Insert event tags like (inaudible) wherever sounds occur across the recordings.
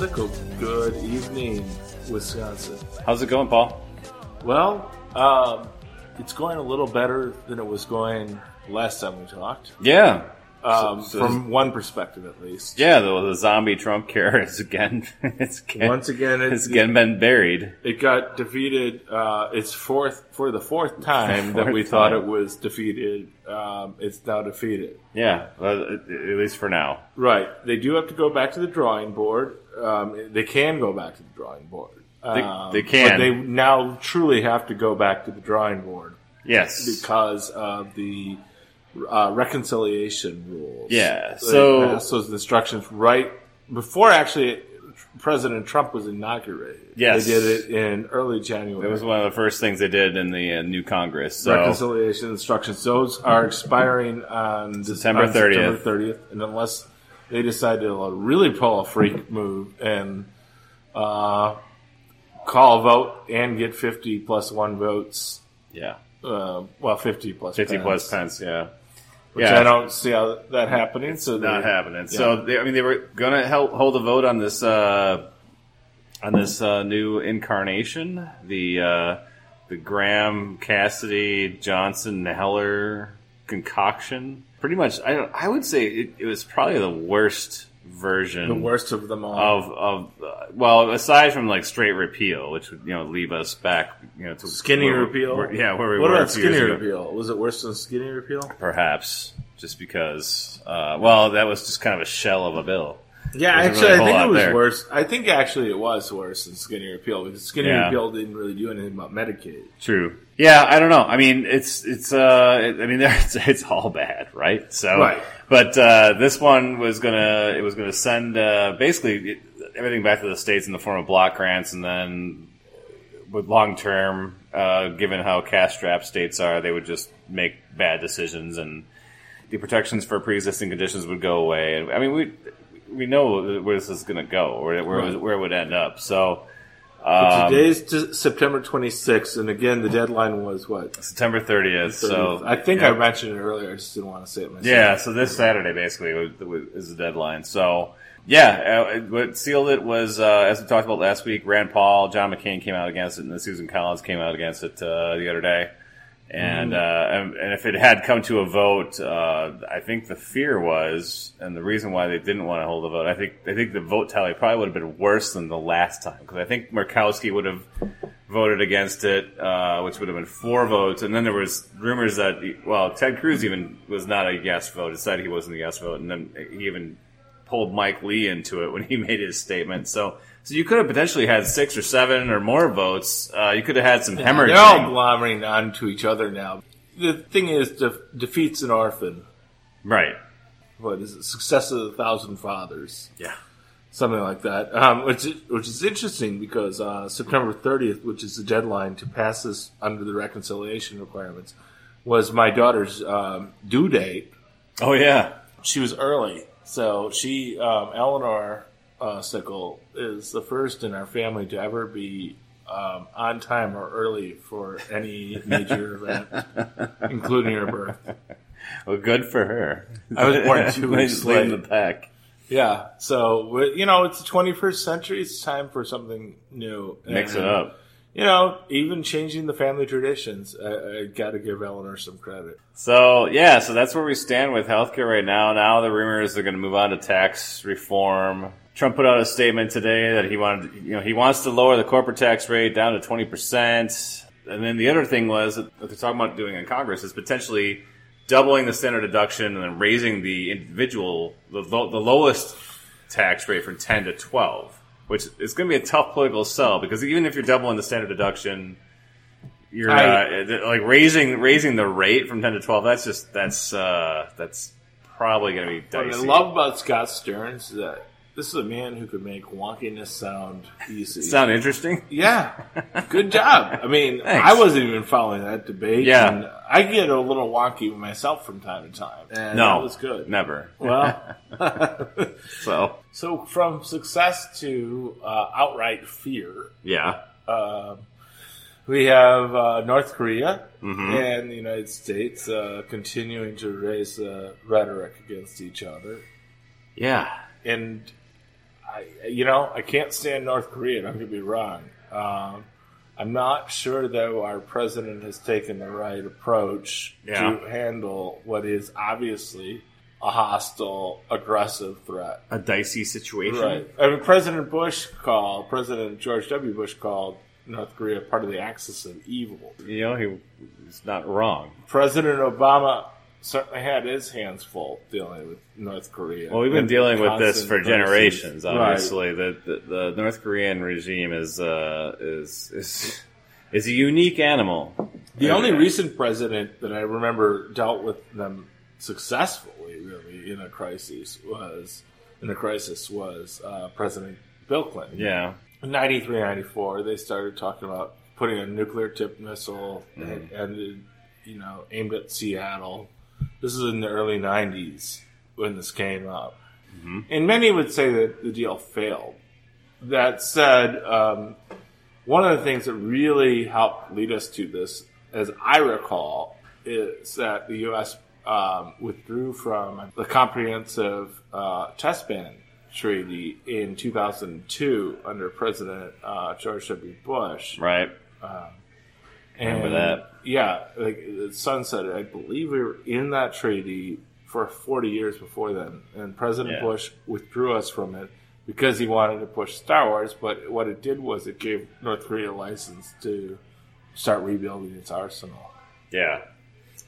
Sickle. Good evening, Wisconsin. How's it going, Paul? Well, um, it's going a little better than it was going last time we talked. Yeah. Um, So- so- from one perspective, at least. Yeah, the, the zombie Trump care is again, (laughs) it's again, Once again, it, it's again been buried. it got defeated. Uh, it's fourth for the fourth (laughs) time that Fourth we thought it was defeated. Um, it's now defeated. Yeah, well, at least for now. Right. They do have to go back to the drawing board. Um, they can go back to the drawing board. They- Um, they can. But they now truly have to go back to the drawing board Yes. because of the uh, reconciliation rules. Yeah, so- those instructions right before actually President Trump was inaugurated. Yes. They did it in early January. It was one of the first things they did in the uh, new Congress. So reconciliation instructions. Those are expiring on September 30th. September 30th, and unless they decide to uh, really pull a freak move and uh, call a vote and get 50 plus one votes, yeah, uh, well, 50 plus 50 Pence, plus Pence. Yeah, which yeah. I don't see how that happening. So not happening. So they, I mean, they were going to help hold a vote on this uh, on this uh, new incarnation, the uh, the Graham Cassidy Johnson Heller concoction. Pretty much, I I would say it, it was probably the worst version the worst of them all. of of uh, well, aside from like straight repeal, which would you know leave us back you know to Skinny where- repeal? where- yeah, where we what were about a few years skinny repeal? Was it worse than skinny repeal? Perhaps just because, uh, well, that was just kind of a shell of a bill. Yeah, actually, really I think it was there. worse. I think actually it was worse than skinny repeal because skinny Yeah. repeal didn't really do anything about Medicaid. True. Yeah, I don't know. I mean, it's it's. Uh, I mean, (laughs) it's, it's all bad, right? So, Right. But uh, this one was gonna it was gonna send uh, basically everything back to the states in the form of block grants, and then with long term, uh, given how cash strapped states are, they would just make bad decisions, and the protections for pre existing conditions would go away. And I mean, we we know where this is going to go, where where, Right. where it would end up. So. Um, Today's t- September 26th, and again, the deadline was what? September 30th. So I think yeah. I mentioned it earlier. I just didn't want to say it myself. Yeah, so this Saturday basically is the deadline. So yeah, uh, what sealed it was uh, as we talked about last week. Rand Paul, John McCain came out against it, and then Susan Collins came out against it uh, the other day. And, uh, and and if it had come to a vote, uh, I think the fear was, and the reason why they didn't want to hold a vote, I think I think the vote tally probably would have been worse than the last time because I think Murkowski would have voted against it, uh, which would have been four votes. And then there was rumors that, well, Ted Cruz even was not a yes vote. Decided he wasn't a yes vote, and then he even pulled Mike Lee into it when he (laughs) made his statement. So, so you could have potentially had six or seven or more votes. Uh, you could have had some hemorrhaging. They're all glomering onto each other now. The thing is, de- defeats an orphan. right? What is it? Success of a thousand fathers. Yeah. Something like that. Um, which, is- which is interesting because uh, September 30th, which is the deadline to pass this under the reconciliation requirements, was my daughter's um, due date. Oh yeah. she was early. So she, um, Eleanor uh, Sickle, is the first in our family to ever be um, on time or early for any major (laughs) event, including her birth. Well, good for her. I was born two (laughs) weeks late. the pack. Yeah. So you know, it's the 21st century. It's time for something new. Mix it And, up. You know, even changing the family traditions. I, I got to give Eleanor some credit. So yeah, so that's where we stand with healthcare right now. Now the rumors are going to move on to tax reform. Trump put out a statement today that he wanted, you know, he wants to lower the corporate tax rate down to twenty percent. And then the other thing was that they're talking about doing in Congress is potentially doubling the standard deduction and then raising the individual the, the lowest tax rate from ten to twelve, which is going to be a tough political sell because even if you're doubling the standard deduction, you're I- uh, like raising raising the rate from ten to twelve. That's just that's uh, that's probably going to be What I love about Scott Stearns is that this is a man who could make wonkiness sound easy. Sound interesting? Yeah, good job. I mean, (laughs) Thanks. I wasn't even following that debate. Yeah. and I get a little wonky myself from time to time, and No, that was good. Never. Well, (laughs) So so from success to uh, outright fear, yeah, um, We have uh, North Korea Mhm. and the United States uh, continuing to raise uh, rhetoric against each other. Yeah. And I, you know, I can't stand North Korea. Don't get be wrong. Um, I'm not sure though our president has taken the right approach Yeah. to handle what is obviously a hostile, aggressive threat. A dicey situation. Right. I mean, President Bush called President George W. Bush called North Korea part of the axis of evil. You know, he, he's not wrong. President Obama certainly had his hands full dealing with North Korea. Well, we've been dealing with this for generations. Right. Obviously, the, the the North Korean regime is uh, is is is a unique animal. The only recent president that I remember dealt with them successfully, really, in a crisis was in a crisis was uh, President Bill Clinton. Yeah. In 93, 94, they started talking about putting a nuclear tipped missile Mm-hmm. and, and you know aimed at Seattle. This is in the early 90s when this came up, Mm-hmm. and many would say that the deal failed. That said, um, one of the things that really helped lead us to this, as I recall, is that the U.S. Um, withdrew from the comprehensive uh, test ban treaty in 2002 under President uh, George W. Bush. Right. And, Remember that. Yeah, like it sunsetted. I believe we were in that treaty for 40 years before then, and President Yeah. Bush withdrew us from it because he wanted to push Star Wars. But what it did was it gave North Korea a license to start rebuilding its arsenal. Yeah.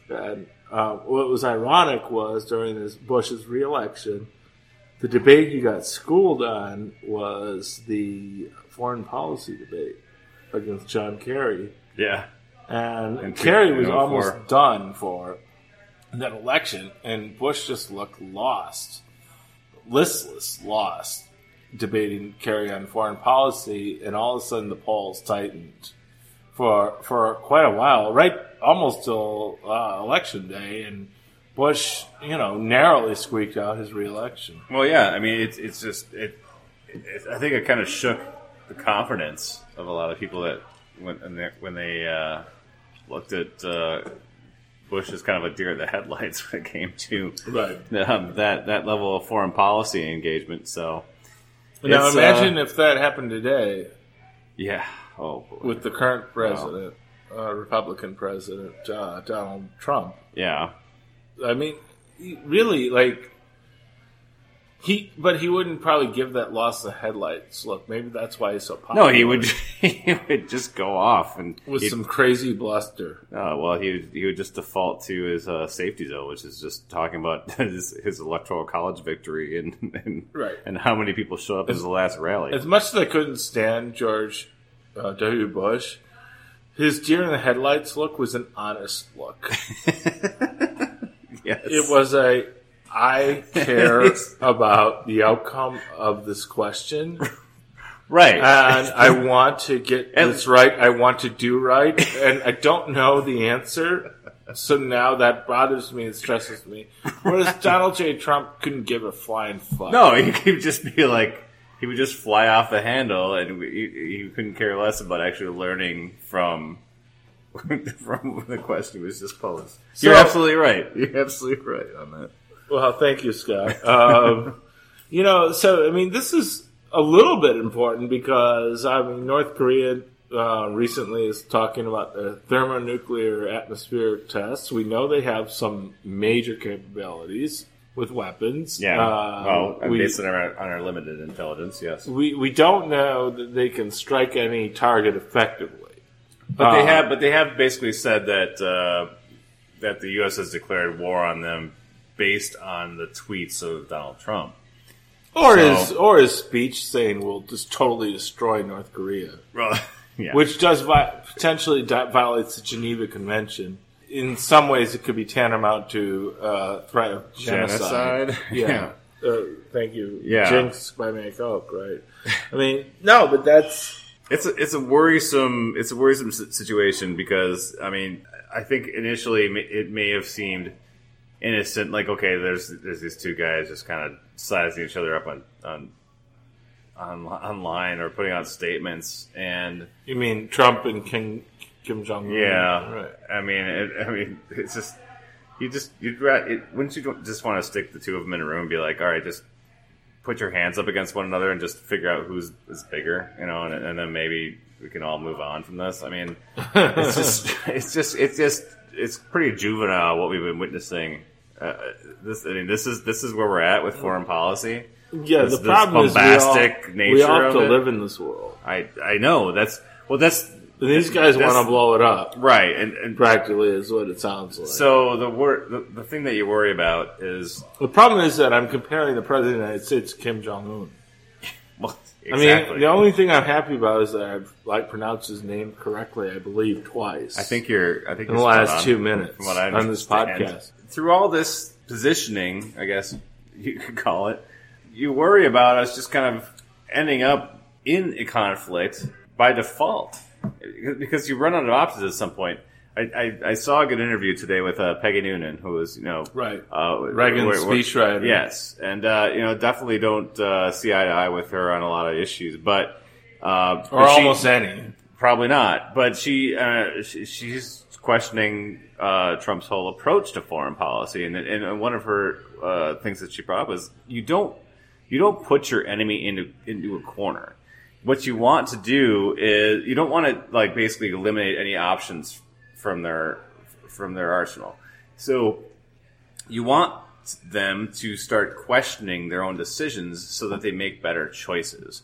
And uh, what was ironic was during this Bush's reelection, the debate he got schooled on was the foreign policy debate against John Kerry. Yeah. And In Kerry was 2004. almost done for that election, and Bush just looked lost, listless, lost, debating Kerry on foreign policy, and all of a sudden the polls tightened for for quite a while, right almost till uh, election day, and Bush, you know, narrowly squeaked out his reelection. Well, yeah. I mean, it's it's just it. it I think it kind of shook the confidence of a lot of people that when they, when they uh, looked at uh, Bush as kind of a deer in the headlights when it came to Right. um, that that level of foreign policy engagement. So Now uh, imagine if that happened today yeah. Oh, boy. with the current president, uh, Republican president uh, Donald Trump. yeah. I mean, really, like he, but he wouldn't probably give that loss the headlights look. Maybe that's why he's so popular. No, he would (laughs) he would just go off and with some crazy bluster. Oh, well, he would, he would just default to his uh, safety zone, which is just talking about (laughs) his, his electoral college victory and and, Right. and how many people showed up at the last rally. As much as I couldn't stand George uh, W. Bush, his deer in the headlights look was an honest look. (laughs) yes. It was a I care (laughs) about the outcome of this question. right. and I (laughs) want to get And- this right. I want to do right, and I don't know the answer. So now that bothers me. and stresses me. Whereas (laughs) Donald J. Trump couldn't give a flying fuck. no, he could just be like he would just fly off the handle, and he, he couldn't care less about actually learning from from the question was just posed. You're So- absolutely right. You're absolutely right on that. Well, thank you, Scott. Um, you know, so I mean, this is a little bit important because I mean, North Korea uh, recently is talking about the thermonuclear atmospheric tests. We know they have some major capabilities with weapons. Yeah. Uh, well, we, based on our, on our limited intelligence, yes. we we don't know that they can strike any target effectively. But they Uh, have, but they have basically said that uh, that the U.S. has declared war on them based on the tweets of Donald Trump. or So- his or his speech saying we'll just totally destroy North Korea. Well, (laughs) yeah, which does vi- potentially di- violates the Geneva Convention. In some ways, it could be tantamount to uh, threat of genocide. Genocide? (laughs) Yeah. Uh, thank you. Yeah. Jinx by Make Hope, right? I mean, no, but that's it's a, it's a worrisome it's a worrisome situation because I mean I think initially it may have seemed innocent, like okay, there's there's these two guys just kind of sizing each other up on on. On, online or putting out statements and you mean Trump and King Kim Jong Un. Yeah, Right. I mean, it, I mean, it's just you just you'd it, wouldn't you just want to stick the two of them in a room and be like, all right, just put your hands up against one another and just figure out who's is bigger, you know, and, and then maybe we can all move on from this. I mean, it's (laughs) just it's just it's just it's pretty juvenile what we've been witnessing. Uh, this I mean, this is this is where we're at with foreign policy. Yeah, This- the problem is we all, we all have to it. live in this world. I I know that's well that's And these guys want to blow it up. right and, and Practically is what it sounds like. So the wor- the, the thing that you worry about is the problem is that I'm comparing the president of the United States to Kim Jong Un. (laughs) well, I mean, the only thing I'm happy about is that I've like pronounced his name correctly. I believe twice. I think you're. I think in the last two minutes from what I on this podcast. Through all this positioning, I guess you (laughs) could call it, you worry about us just kind of ending up in a conflict by default because you run out of options at some point. I, I, I saw a good interview today with uh, Peggy Noonan, who was you know Right. uh, Reagan's speechwriter. Yes, and uh, you know definitely don't uh, see eye to eye with her on a lot of issues, but uh, or but she- almost any. Probably not. But she, uh, she she's questioning uh, Trump's whole approach to foreign policy, and, and one of her uh, things that she brought up was you don't you don't put your enemy into into a corner. What you want to do is you don't want to like basically eliminate any options from their from their arsenal. So you want them to start questioning their own decisions so that they make better choices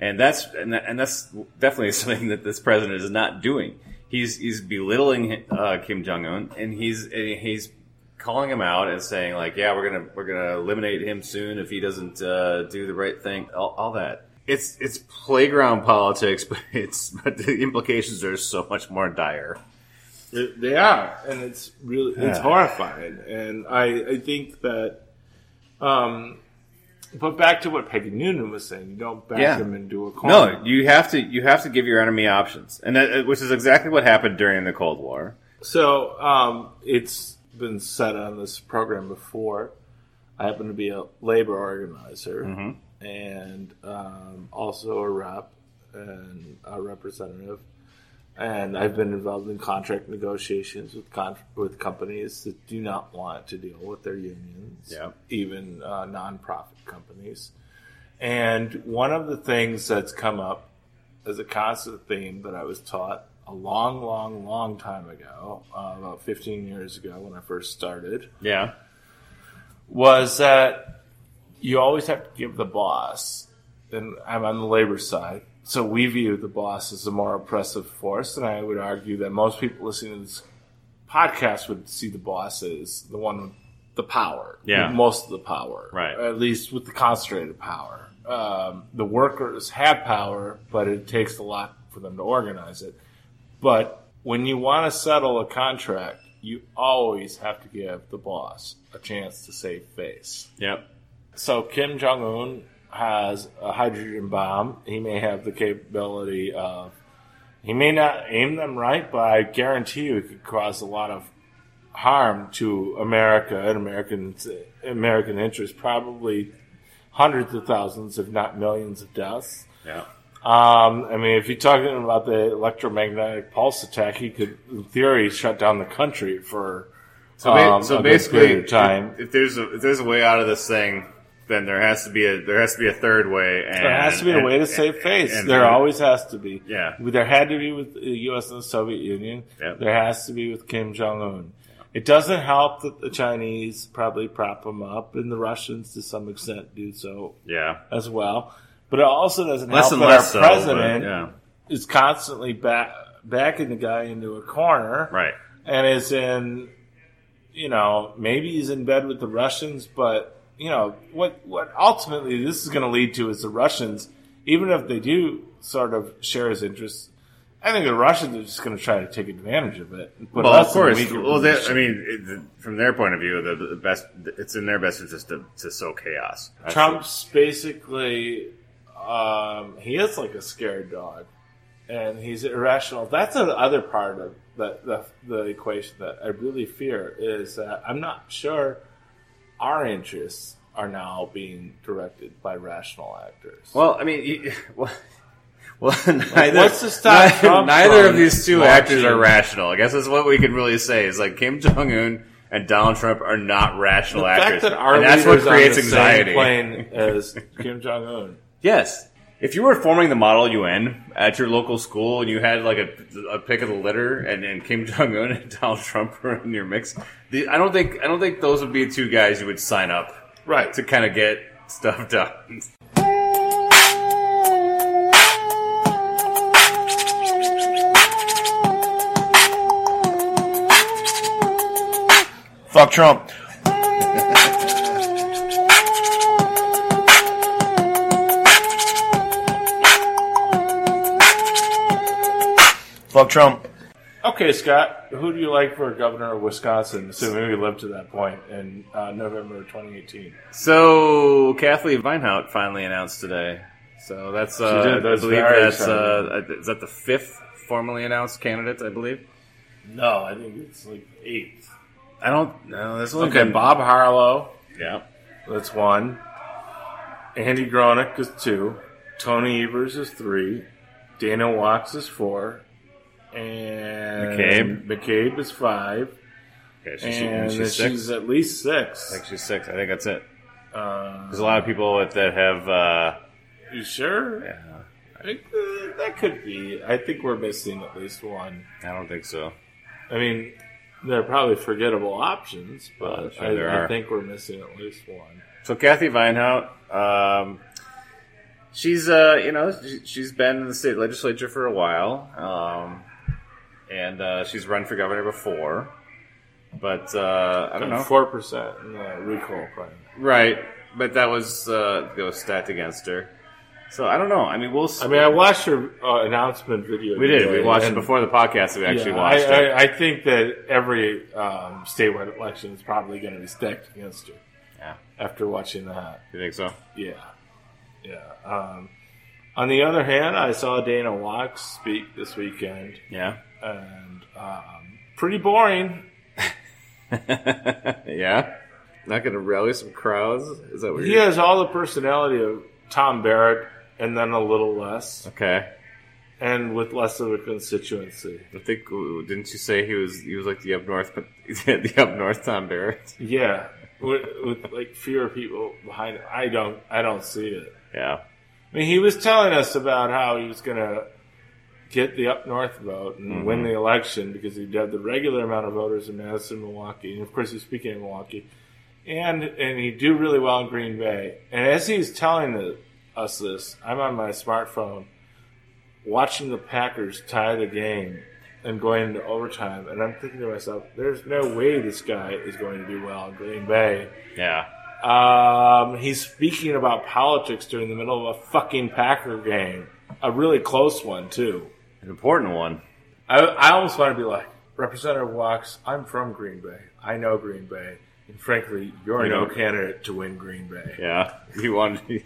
and that's and, that, and that's definitely (laughs) something that this president is not doing. He's he's belittling uh, Kim Jong Un, and he's and he's calling him out and saying like, yeah, we're gonna we're gonna eliminate him soon if he doesn't uh, do the right thing. All, all that. It's it's playground politics, (laughs) but it's but the implications are so much more dire. They- They are, and it's really it's Yeah. horrifying. And I I think that, um, but back to what Peggy Noonan was saying, you don't back Yeah. them into a corner. No, you have to you have to give your enemy options, and that, which is exactly what happened during the Cold War. So um, it's been said on this program before. I happen to be a labor organizer Mm-hmm. and um, also a rep and a representative. And I've been involved in contract negotiations with con- with companies that do not want to deal with their unions, Yeah. even uh, nonprofit companies. And one of the things that's come up as a constant theme that I was taught a long, long, long time ago, uh, about 15 years ago when I first started, Yeah, was that you always have to give the boss, and I'm on the labor side, so we view the boss as a more oppressive force, and I would argue that most people listening to this podcast would see the boss as the one with the power, Yeah. most of the power, Right. At least with the concentrated power. Um, the workers have power, but it takes a lot for them to organize it. But when you want to settle a contract, you always have to give the boss a chance to save face. yep, So Kim Jong Un has a hydrogen bomb. He may have the capability of. He may not aim them right, but I guarantee you it could cause a lot of harm to America and American American interests. Probably hundreds of thousands, if not millions, of deaths. yeah. Um, I mean, if you're talking about the electromagnetic pulse attack, he could, in theory, shut down the country for So, um, so a basically, time. If, if there's a if there's a way out of this thing, then there has to be a there has to be a third way. And, There has to be a and- way to save face. and- there always has to be. Yeah. There had to be with the U.S. and the Soviet Union. Yep. There has to be with Kim Jong Un. It doesn't help that the Chinese probably prop him up, and the Russians, to some extent, do so yeah, as well. But it also doesn't less help that our so. president yeah, is constantly back, backing the guy into a corner right. and is in, you know, maybe he's in bed with the Russians, but you know what? What ultimately this is going to lead to is the Russians, even if they do sort of share his interests. I think the Russians are just going to try to take advantage of it. Well, of course. Well, they, I mean, it, from their point of view, the, the best it's in their best interest to, to sow chaos. That's Trump's basically um, he is like a scared dog, and he's irrational. That's the other part of the, the the equation that I really fear is that I'm not sure our interests are now being directed by rational actors. Well, I mean, you, (laughs) well, Well, neither, what's to stop neither, Trump neither from of these two actors are rational. I guess that's what we can really say. Is like Kim Jong Un and Donald Trump are not rational The actors, that our and that's what creates anxiety. Same plane as Kim Jong Un. (laughs) Yes. If you were forming the Model UN at your local school and you had like a, a pick of the litter and, and Kim Jong Un and (laughs) Donald Trump were in your mix, the, I don't think I don't think those would be two guys you would sign up Right. to kind of get stuff done. Fuck Trump. Fuck Trump. Okay, Scott, who do you like for governor of Wisconsin, assuming we live to that point in uh, November 2018? So Kathleen Vinehout finally announced today. So that's uh, did. That's I believe that's uh, is that the fifth formally announced candidate? I believe. No, I think it's like eighth. I don't know. There's only Okay, been Bob Harlow, Yeah. that's one. Andy Gronik is two. Tony Evers is three. Dana Wachs is four. And McCabe. McCabe is five. Okay, she's, And she's she's, at least six. I think she's six. I think that's it. Uh, There's a lot of people that, that have. Uh, you sure? yeah, I think, uh, that could be. I think we're missing at least one. I don't think so. I mean, they're probably forgettable options, but sure I, I think we're missing at least one. So Kathy Vinehout, um, she's uh, you know she- she's been in the state legislature for a while, um, and uh, she's run for governor before, but uh, I don't know. Four percent in the recall plan. Right, but that was uh, that was stacked against her. So I don't know. I mean, we'll. I mean, I watched her uh, announcement video. we did. We watched it before the podcast. We actually yeah, watched I, it. I, I think that every um, statewide election is probably going to be stacked against her yeah, after watching that. you think so? Yeah, yeah. Um, on the other hand, I saw Dana Wachs speak this weekend, Yeah, and um, pretty boring. (laughs) yeah. Not going to rally some crowds. Is that what He has all the personality of Tom Barrett, and then a little less, Okay. and with less of a constituency. I think didn't you say he was he was like the up north but (laughs) the up north Tom Barrett? Yeah, (laughs) with, with like fewer people behind it. I don't, I don't see it. Yeah. I mean, he was telling us about how he was going to get the up north vote and win the election because he'd have the regular amount of voters in Madison, Milwaukee, and of course he's speaking in Milwaukee, and and he'd do really well in Green Bay. And as he's telling the, us this, I'm on my smartphone watching the Packers tie the game and going into overtime, and I'm thinking to myself, "There's no way this guy is going to do well in Green Bay." Yeah. Um, he's speaking about politics during the middle of a fucking Packer game, a really close one too. An important one. I, I almost want to be like Representative Wachs. I'm from Green Bay. I know Green Bay, and frankly, you're You no know- candidate to win Green Bay. Yeah. (laughs) You wanted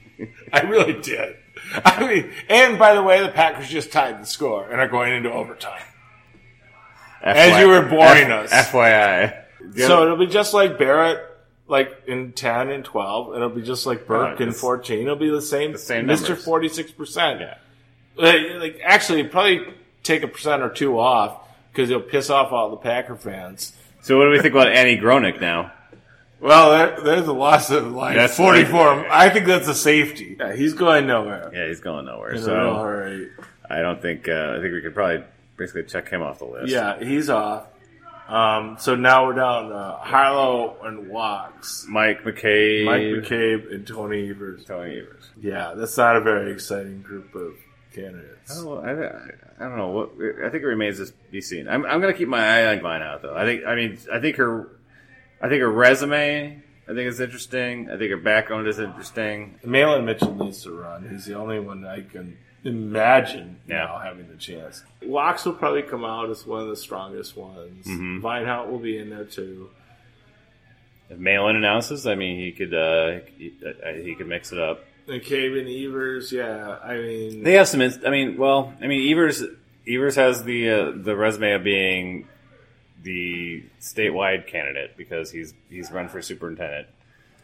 I really did. I mean, and by the way, the Packers just tied the score and are going into overtime. As you were boring us. FYI. So it'll be just like Barrett, like in ten and twelve. It'll be just like Burke in it's- fourteen. It'll be the same. the same Mister numbers. Forty Six percent. Yeah. Like, like, actually, probably take a percent or two off because it'll piss off all the Packer fans. So what do we think about Annie Gronik now? Well, there, there's a loss of like That's- 44. I think that's a safety. Yeah, he's going nowhere. Yeah, he's going nowhere. In a real So hurry. I don't think uh, I think we could probably basically check him off the list. Yeah, he's off. Um, so now we're down to Harlow and Wachs, Mike McCabe. Mike McCabe, and Tony Evers. Tony Evers. Yeah, that's not a very exciting group of candidates. Oh, I, I, I don't know. What I think it remains to be seen. I'm, I'm going to keep my eye on mine out though. I think. I mean, I think her. I think her resume. I think it's interesting. I think her background is interesting. Mahlon Mitchell needs to run. He's the only one I can imagine Yeah. now having the chance. Wachs will probably come out as one of the strongest ones. Vinehout will be in there too. If Mahlon announces, I mean, he could. Uh, he, uh, he could mix it up. McCabe and Evers, yeah. I mean, They have some. I mean, well, I mean, Evers. Evers has the uh, the resume of being the statewide candidate because he's he's run for superintendent.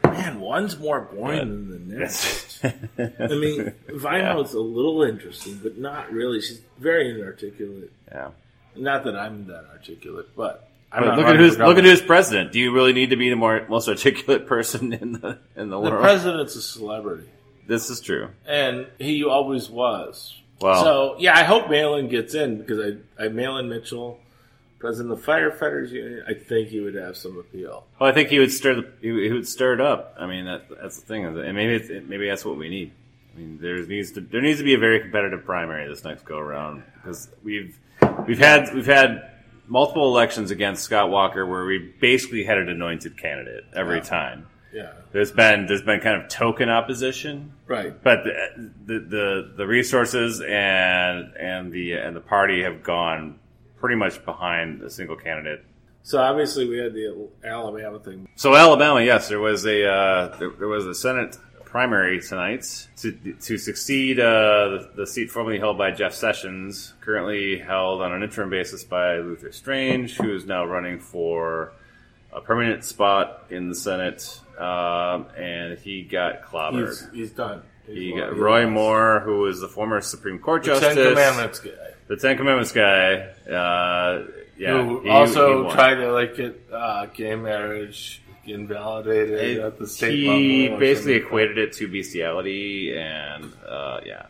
Man, one's more boring than the next. (laughs) I mean, Vinehout's a little interesting, but not really. She's very inarticulate. yeah. Not that I'm that articulate, but I'm But look at who's look at who's president. Do you really need to be the more most articulate person in the in the, The world? The president's a celebrity, this is true. and he always was. Well, so yeah, I hope Mahlon gets in because I, I Mahlon Mitchell, president of the firefighters union. I think he would have some appeal. well, I think he would stir the, he, would- he would stir it up. I mean, that, that's the thing, and maybe it's, maybe that's what we need. I mean, there needs to there needs to be a very competitive primary this next go around because we've we've had we've had multiple elections against Scott Walker where we basically had an anointed candidate every Yeah. time. Yeah, There's been there's been kind of token opposition, right. but the, the the the resources and and the and the party have gone pretty much behind a single candidate. So obviously we had the Alabama thing. So Alabama, yes, there was a uh, there, there was a Senate primary tonight to to succeed uh, the, the seat formerly held by Jeff Sessions, currently held on an interim basis by Luther Strange, who is now running for a permanent spot in the Senate, um, and he got clobbered. He's, he's done. He's He got He Roy lost. Moore, who was the former Supreme Court The Justice, Ten Commandments guy, the Ten Commandments guy. Uh, yeah, who he- also he tried to like get uh, gay marriage invalidated It- at the state he level. or basically equated it to bestiality, and uh, yeah.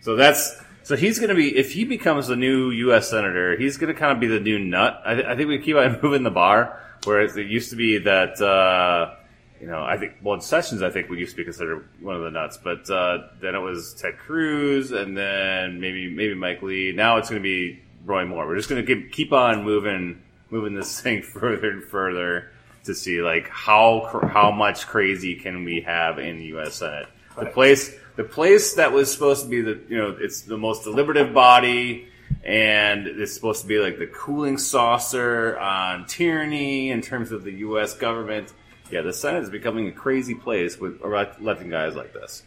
So that's so he's going to be if he becomes the new U.S. senator, he's going to kind of be the new nut. I, th- I think we keep on (laughs) moving the bar, whereas it used to be that. Uh, you know, I think well, in Sessions. I think we used to be considered one of the nuts, but uh, then it was Ted Cruz, and then maybe maybe Mike Lee. Now it's going to be Roy Moore. We're just going to keep on moving moving this (laughs) thing further and further to see like how cr- how much crazy can we have in the U.S. Senate. The place the place that was supposed to be the you know it's the most deliberative body. And it's supposed to be like the cooling saucer on tyranny in terms of the U.S. government. Yeah, the Senate is becoming a crazy place with electing guys like this.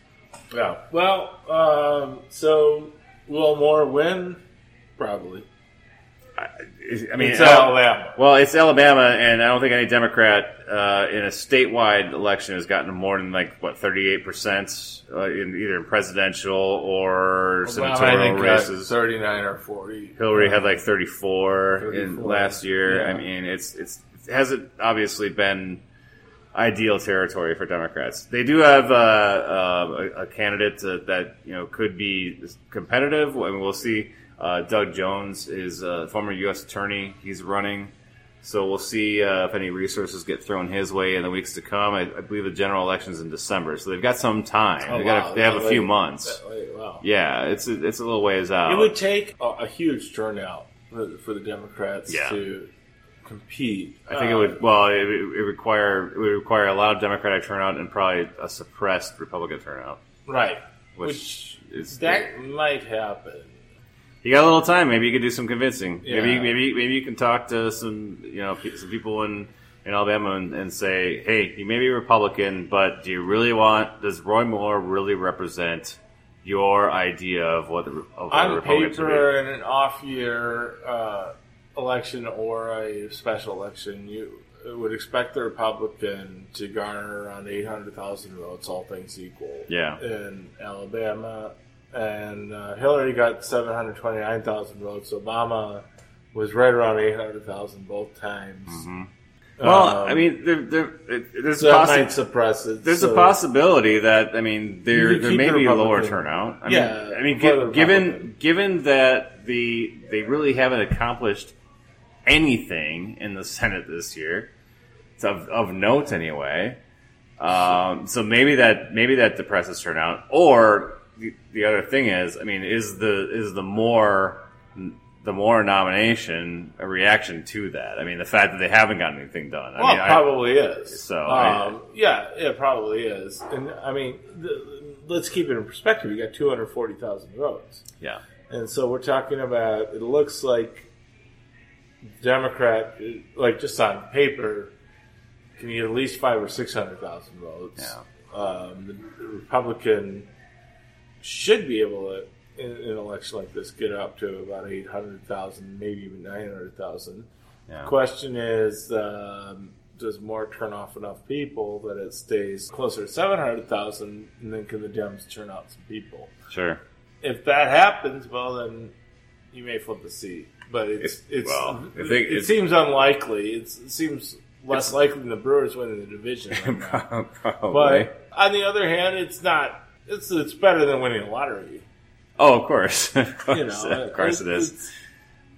Yeah. Well, um, so will Moore win? Probably. I, mean, it's Alabama. well, it's Alabama, and I don't think any Democrat uh, in a statewide election has gotten more than like what thirty eight percent uh, in either presidential or senatorial think, races. 39 or 40. Hillary had like 34, in last year. yeah. I mean, it's it's it hasn't obviously been ideal territory for Democrats. They do have uh, uh, a, a candidate uh, that you know could be competitive. I mean, we'll see. Uh, Doug Jones is a former U.S. attorney. He's running. So we'll see uh, if any resources get thrown his way in the weeks to come. I, I believe the general election's in December, so they've got some time. Oh, they, wow. a, they have a few months. Wow. Yeah, it's a, it's a little ways out. It would take a, a huge turnout for, for the Democrats Yeah. to compete. I think it Uh, would. Well, it, it require it would require a lot of Democratic turnout and probably a suppressed Republican turnout. Right. Which, Which, is that might happen. You got a little time. Maybe you could do some convincing. Maybe Yeah. maybe maybe you can talk to some you know some people in in Alabama and, and say, hey, you may be Republican, but do you really want? Does Roy Moore really represent your idea of what the of what a On Republican should be? paper, in an off year uh, election or a special election, you would expect the Republican to garner around 800,000 votes, all things equal. Yeah. In Alabama. And uh, Hillary got 729,000 votes. Obama was right around 800,000 both times. Well, Um, I mean, there, there, it, there's So that possi- might suppress it. There's so- a possibility that I mean there there may the be a lower turnout. I Yeah, mean, I mean, for the gi- given given that the they really haven't accomplished anything in the (laughs) Senate this year, it's of of note anyway. Um, so maybe that maybe that depresses turnout. Or the, the other thing is, I mean, is the is the Moore the Moore nomination a reaction to that? I mean, the fact that they haven't gotten anything done. I Well, mean, it I- probably is. So, I- um, yeah, it probably is. And I mean, the, let's keep it in perspective. You got two hundred forty thousand votes, yeah. and so we're talking about. It looks like Democrat, like just on paper, can get at least five or six hundred thousand votes. Yeah. Um, the Republican should be able to, in, an election like this, get up to about eight hundred thousand, maybe even nine hundred thousand. Yeah. Question is, um, does Moore turn off enough people that it stays closer to 700,000? And then can the Dems turn out some people? Sure. If that happens, well, then you may flip the seat. But it's, If- it's well, it, it seems unlikely. It's, it seems less likely than the Brewers winning the division. right. (laughs) Probably. But on the other hand, it's not. It's it's better than winning a lottery. oh, of course, (laughs) of course, You know, of course it is. it's-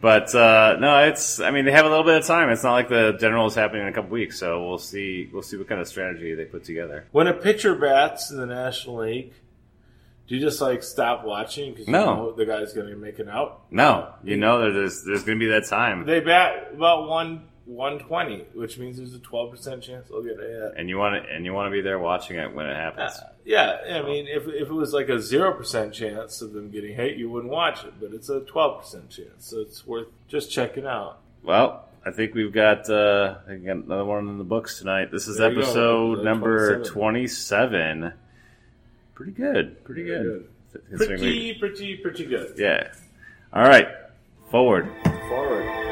But uh, no, it's. I mean, they have a little bit of time. It's not like the general is happening in a couple weeks, so we'll see. We'll see what kind of strategy they put together. When a pitcher bats in the National League, do you just like stop watching because you No. know the guy's going to make an out? No, you know, there's there's going to be that time, They bat about one one twenty, which means there's a twelve percent chance they'll get a hit. and you want to and you want to be there watching it when it happens. Uh, yeah, I mean, if, if it was like a zero percent chance of them getting hit, you wouldn't watch it. But it's a twelve percent chance, so it's worth just checking out. Well, I think we've got uh, I think got another one in the books tonight. This is There episode number 27. twenty-seven. Pretty good. Pretty Very good. Considering Pretty, pretty, pretty good. yeah. All right. Forward. Forward.